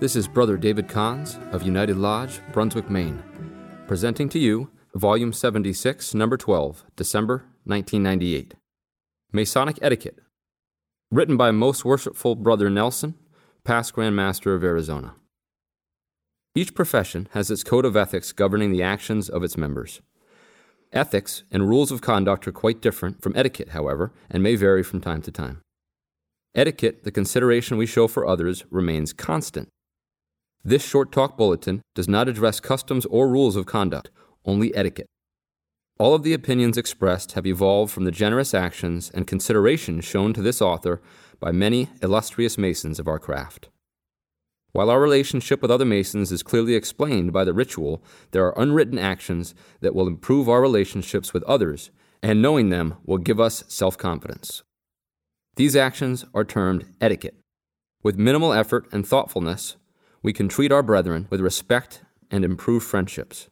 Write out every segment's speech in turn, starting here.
This is Brother David Koncz of United Lodge, Brunswick, Maine, presenting to you Volume 76, Number 12, December 1998. Masonic Etiquette, written by Most Worshipful Brother Nelson, past Grand Master of Arizona. Each profession has its code of ethics governing the actions of its members. Ethics and rules of conduct are quite different from etiquette, however, and may vary from time to time. Etiquette, the consideration we show for others, remains constant. This short talk bulletin does not address customs or rules of conduct, only etiquette. All of the opinions expressed have evolved from the generous actions and consideration shown to this author by many illustrious Masons of our craft. While our relationship with other Masons is clearly explained by the ritual, there are unwritten actions that will improve our relationships with others, and knowing them will give us self confidence. These actions are termed etiquette. With minimal effort and thoughtfulness, we can treat our brethren with respect and improve friendships.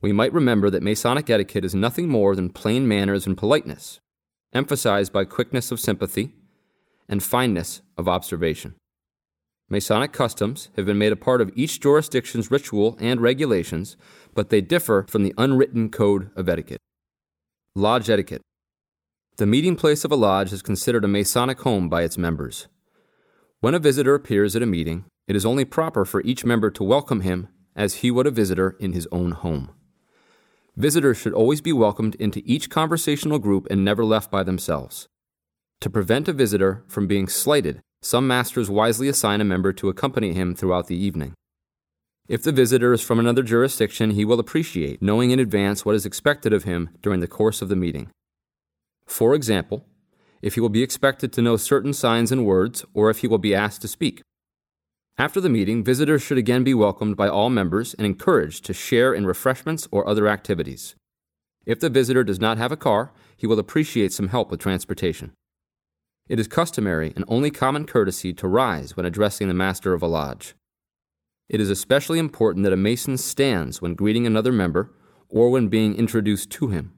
We might remember that Masonic etiquette is nothing more than plain manners and politeness, emphasized by quickness of sympathy and fineness of observation. Masonic customs have been made a part of each jurisdiction's ritual and regulations, but they differ from the unwritten code of etiquette. Lodge etiquette. The meeting place of a lodge is considered a Masonic home by its members. When a visitor appears at a meeting, it is only proper for each member to welcome him as he would a visitor in his own home. Visitors should always be welcomed into each conversational group and never left by themselves. To prevent a visitor from being slighted, some masters wisely assign a member to accompany him throughout the evening. If the visitor is from another jurisdiction, he will appreciate knowing in advance what is expected of him during the course of the meeting. For example, if he will be expected to know certain signs and words, or if he will be asked to speak. After the meeting, visitors should again be welcomed by all members and encouraged to share in refreshments or other activities. If the visitor does not have a car, he will appreciate some help with transportation. It is customary and only common courtesy to rise when addressing the master of a lodge. It is especially important that a Mason stands when greeting another member or when being introduced to him.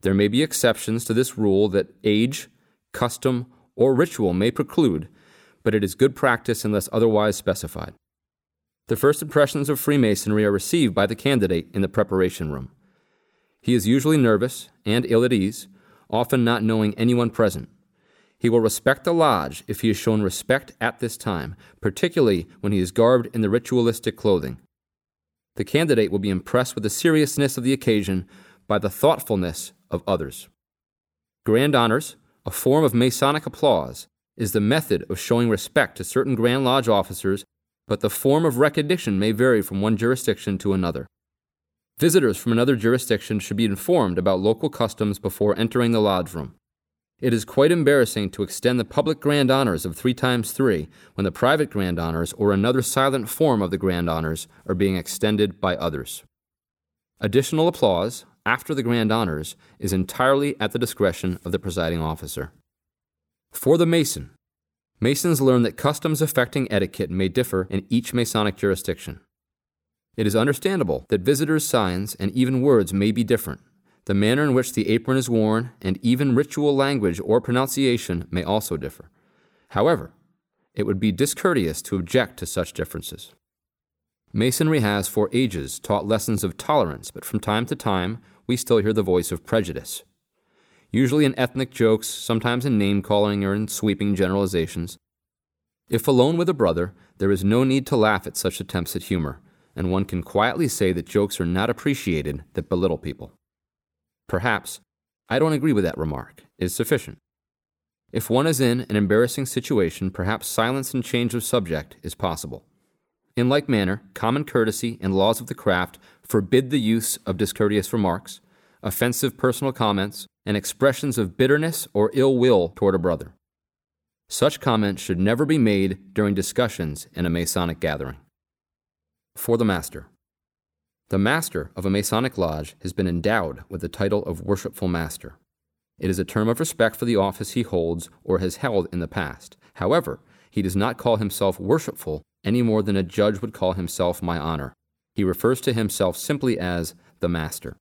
There may be exceptions to this rule that age, custom, or ritual may preclude, but it is good practice unless otherwise specified. The first impressions of Freemasonry are received by the candidate in the preparation room. He is usually nervous and ill at ease, often not knowing anyone present. He will respect the lodge if he is shown respect at this time, particularly when he is garbed in the ritualistic clothing. The candidate will be impressed with the seriousness of the occasion by the thoughtfulness of others. Grand honors, a form of Masonic applause, is the method of showing respect to certain Grand Lodge officers, but the form of recognition may vary from one jurisdiction to another. Visitors from another jurisdiction should be informed about local customs before entering the lodge room. It is quite embarrassing to extend the public grand honors of three times three when the private grand honors or another silent form of the grand honors are being extended by others. Additional applause after the grand honors is entirely at the discretion of the presiding officer. For the Mason, Masons learn that customs affecting etiquette may differ in each Masonic jurisdiction. It is understandable that visitors' signs and even words may be different. The manner in which the apron is worn and even ritual language or pronunciation may also differ. However, it would be discourteous to object to such differences. Masonry has for ages taught lessons of tolerance, but from time to time we still hear the voice of prejudice usually in ethnic jokes, sometimes in name calling or in sweeping generalizations. If alone with a brother, there is no need to laugh at such attempts at humor, and one can quietly say that jokes are not appreciated that belittle people. Perhaps, I don't agree with that remark, is sufficient. If one is in an embarrassing situation, perhaps silence and change of subject is possible. In like manner, common courtesy and laws of the craft forbid the use of discourteous remarks, offensive personal comments, and expressions of bitterness or ill will toward a brother. Such comments should never be made during discussions in a Masonic gathering. For the Master. The Master of a Masonic Lodge has been endowed with the title of Worshipful Master. It is a term of respect for the office he holds or has held in the past. However, he does not call himself worshipful any more than a judge would call himself my honor. He refers to himself simply as the Master.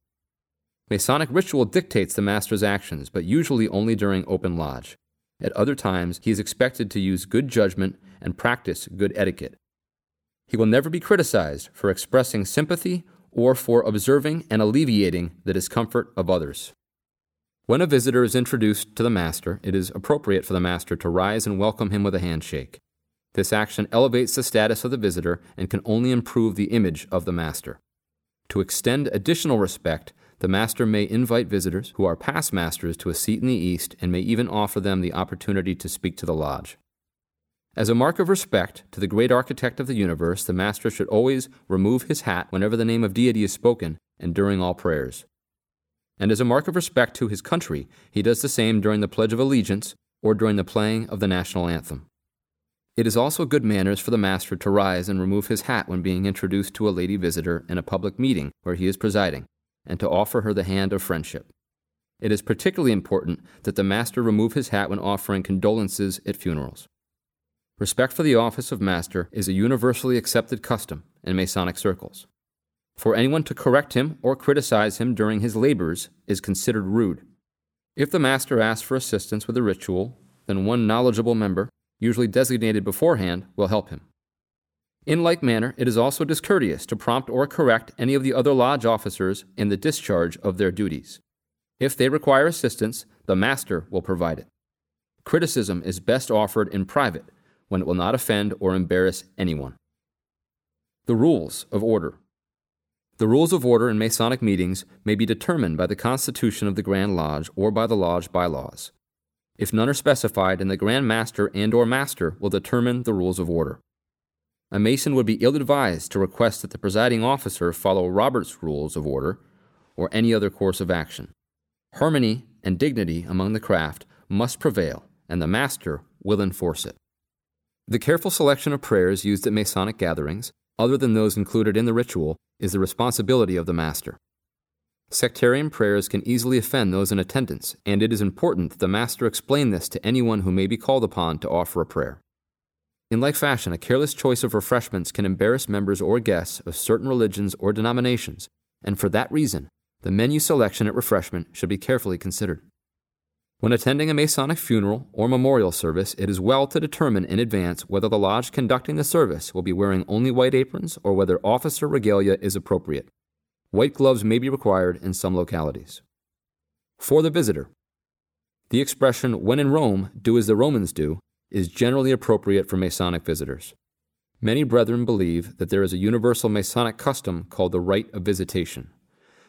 Masonic ritual dictates the Master's actions, but usually only during open lodge. At other times, he is expected to use good judgment and practice good etiquette. He will never be criticized for expressing sympathy or for observing and alleviating the discomfort of others. When a visitor is introduced to the master, it is appropriate for the master to rise and welcome him with a handshake. This action elevates the status of the visitor and can only improve the image of the master. To extend additional respect, the master may invite visitors who are past masters to a seat in the east and may even offer them the opportunity to speak to the lodge. As a mark of respect to the great architect of the universe, the master should always remove his hat whenever the name of deity is spoken and during all prayers. And as a mark of respect to his country, he does the same during the Pledge of Allegiance or during the playing of the national anthem. It is also good manners for the master to rise and remove his hat when being introduced to a lady visitor in a public meeting where he is presiding, and to offer her the hand of friendship. It is particularly important that the master remove his hat when offering condolences at funerals. Respect for the office of master is a universally accepted custom in Masonic circles. For anyone to correct him or criticize him during his labors is considered rude. If the master asks for assistance with a ritual, then one knowledgeable member, usually designated beforehand, will help him. In like manner, it is also discourteous to prompt or correct any of the other lodge officers in the discharge of their duties. If they require assistance, the master will provide it. Criticism is best offered in private when it will not offend or embarrass anyone. The rules of order. The rules of order in Masonic meetings may be determined by the Constitution of the Grand Lodge or by the Lodge bylaws. If none are specified, then the Grand Master and or Master will determine the rules of order. A Mason would be ill advised to request that the presiding officer follow Robert's Rules of Order or any other course of action. Harmony and dignity among the craft must prevail, and the master will enforce it. The careful selection of prayers used at Masonic gatherings, other than those included in the ritual, is the responsibility of the master. Sectarian prayers can easily offend those in attendance, and it is important that the master explain this to anyone who may be called upon to offer a prayer. In like fashion, a careless choice of refreshments can embarrass members or guests of certain religions or denominations, and for that reason, the menu selection at refreshment should be carefully considered. When attending a Masonic funeral or memorial service, it is well to determine in advance whether the lodge conducting the service will be wearing only white aprons or whether officer regalia is appropriate. White gloves may be required in some localities. For the visitor, the expression, when in Rome, do as the Romans do, is generally appropriate for Masonic visitors. Many brethren believe that there is a universal Masonic custom called the right of visitation.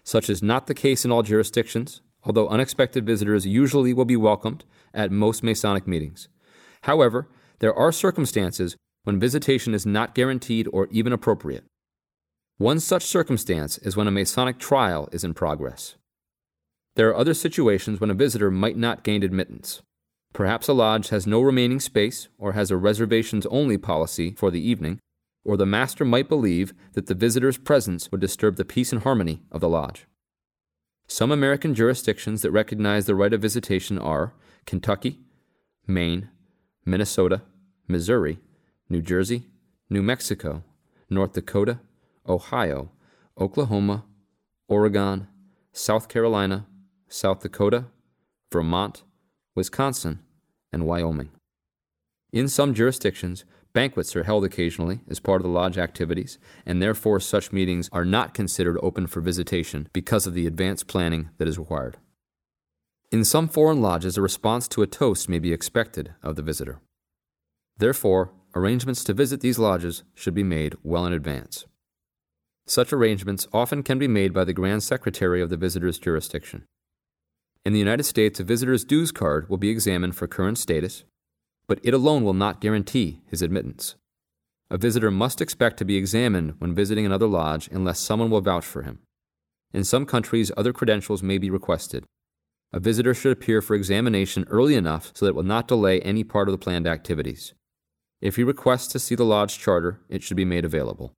Such is not the case in all jurisdictions, although unexpected visitors usually will be welcomed at most Masonic meetings. However, there are circumstances when visitation is not guaranteed or even appropriate. One such circumstance is when a Masonic trial is in progress. There are other situations when a visitor might not gain admittance. Perhaps a lodge has no remaining space or has a reservations only policy for the evening, or the master might believe that the visitor's presence would disturb the peace and harmony of the lodge. Some American jurisdictions that recognize the right of visitation are Kentucky, Maine, Minnesota, Missouri, New Jersey, New Mexico, North Dakota, Ohio, Oklahoma, Oregon, South Carolina, South Dakota, Vermont, Wisconsin, and Wyoming. In some jurisdictions, banquets are held occasionally as part of the lodge activities, and therefore such meetings are not considered open for visitation because of the advanced planning that is required. In some foreign lodges, a response to a toast may be expected of the visitor. Therefore, arrangements to visit these lodges should be made well in advance. Such arrangements often can be made by the Grand Secretary of the visitor's jurisdiction. In the United States, a visitor's dues card will be examined for current status, but it alone will not guarantee his admittance. A visitor must expect to be examined when visiting another lodge unless someone will vouch for him. In some countries, other credentials may be requested. A visitor should appear for examination early enough so that it will not delay any part of the planned activities. If he requests to see the lodge charter, it should be made available.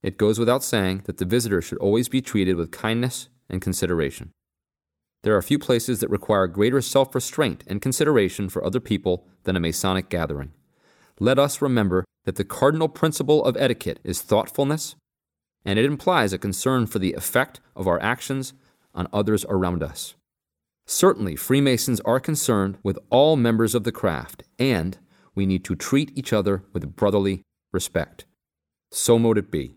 It goes without saying that the visitor should always be treated with kindness and consideration. There are few places that require greater self restraint and consideration for other people than a Masonic gathering. Let us remember that the cardinal principle of etiquette is thoughtfulness, and it implies a concern for the effect of our actions on others around us. Certainly, Freemasons are concerned with all members of the craft, and we need to treat each other with brotherly respect. So mote it be.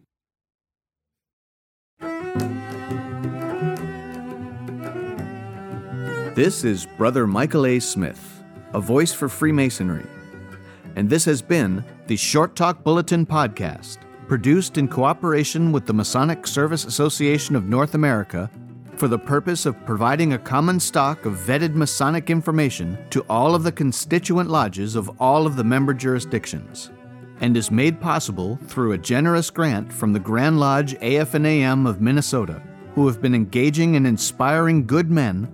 This is Brother Michael A. Smith, a voice for Freemasonry. And this has been the Short Talk Bulletin Podcast, produced in cooperation with the Masonic Service Association of North America for the purpose of providing a common stock of vetted Masonic information to all of the constituent lodges of all of the member jurisdictions, and is made possible through a generous grant from the Grand Lodge AF&AM of Minnesota, who have been engaging and inspiring good men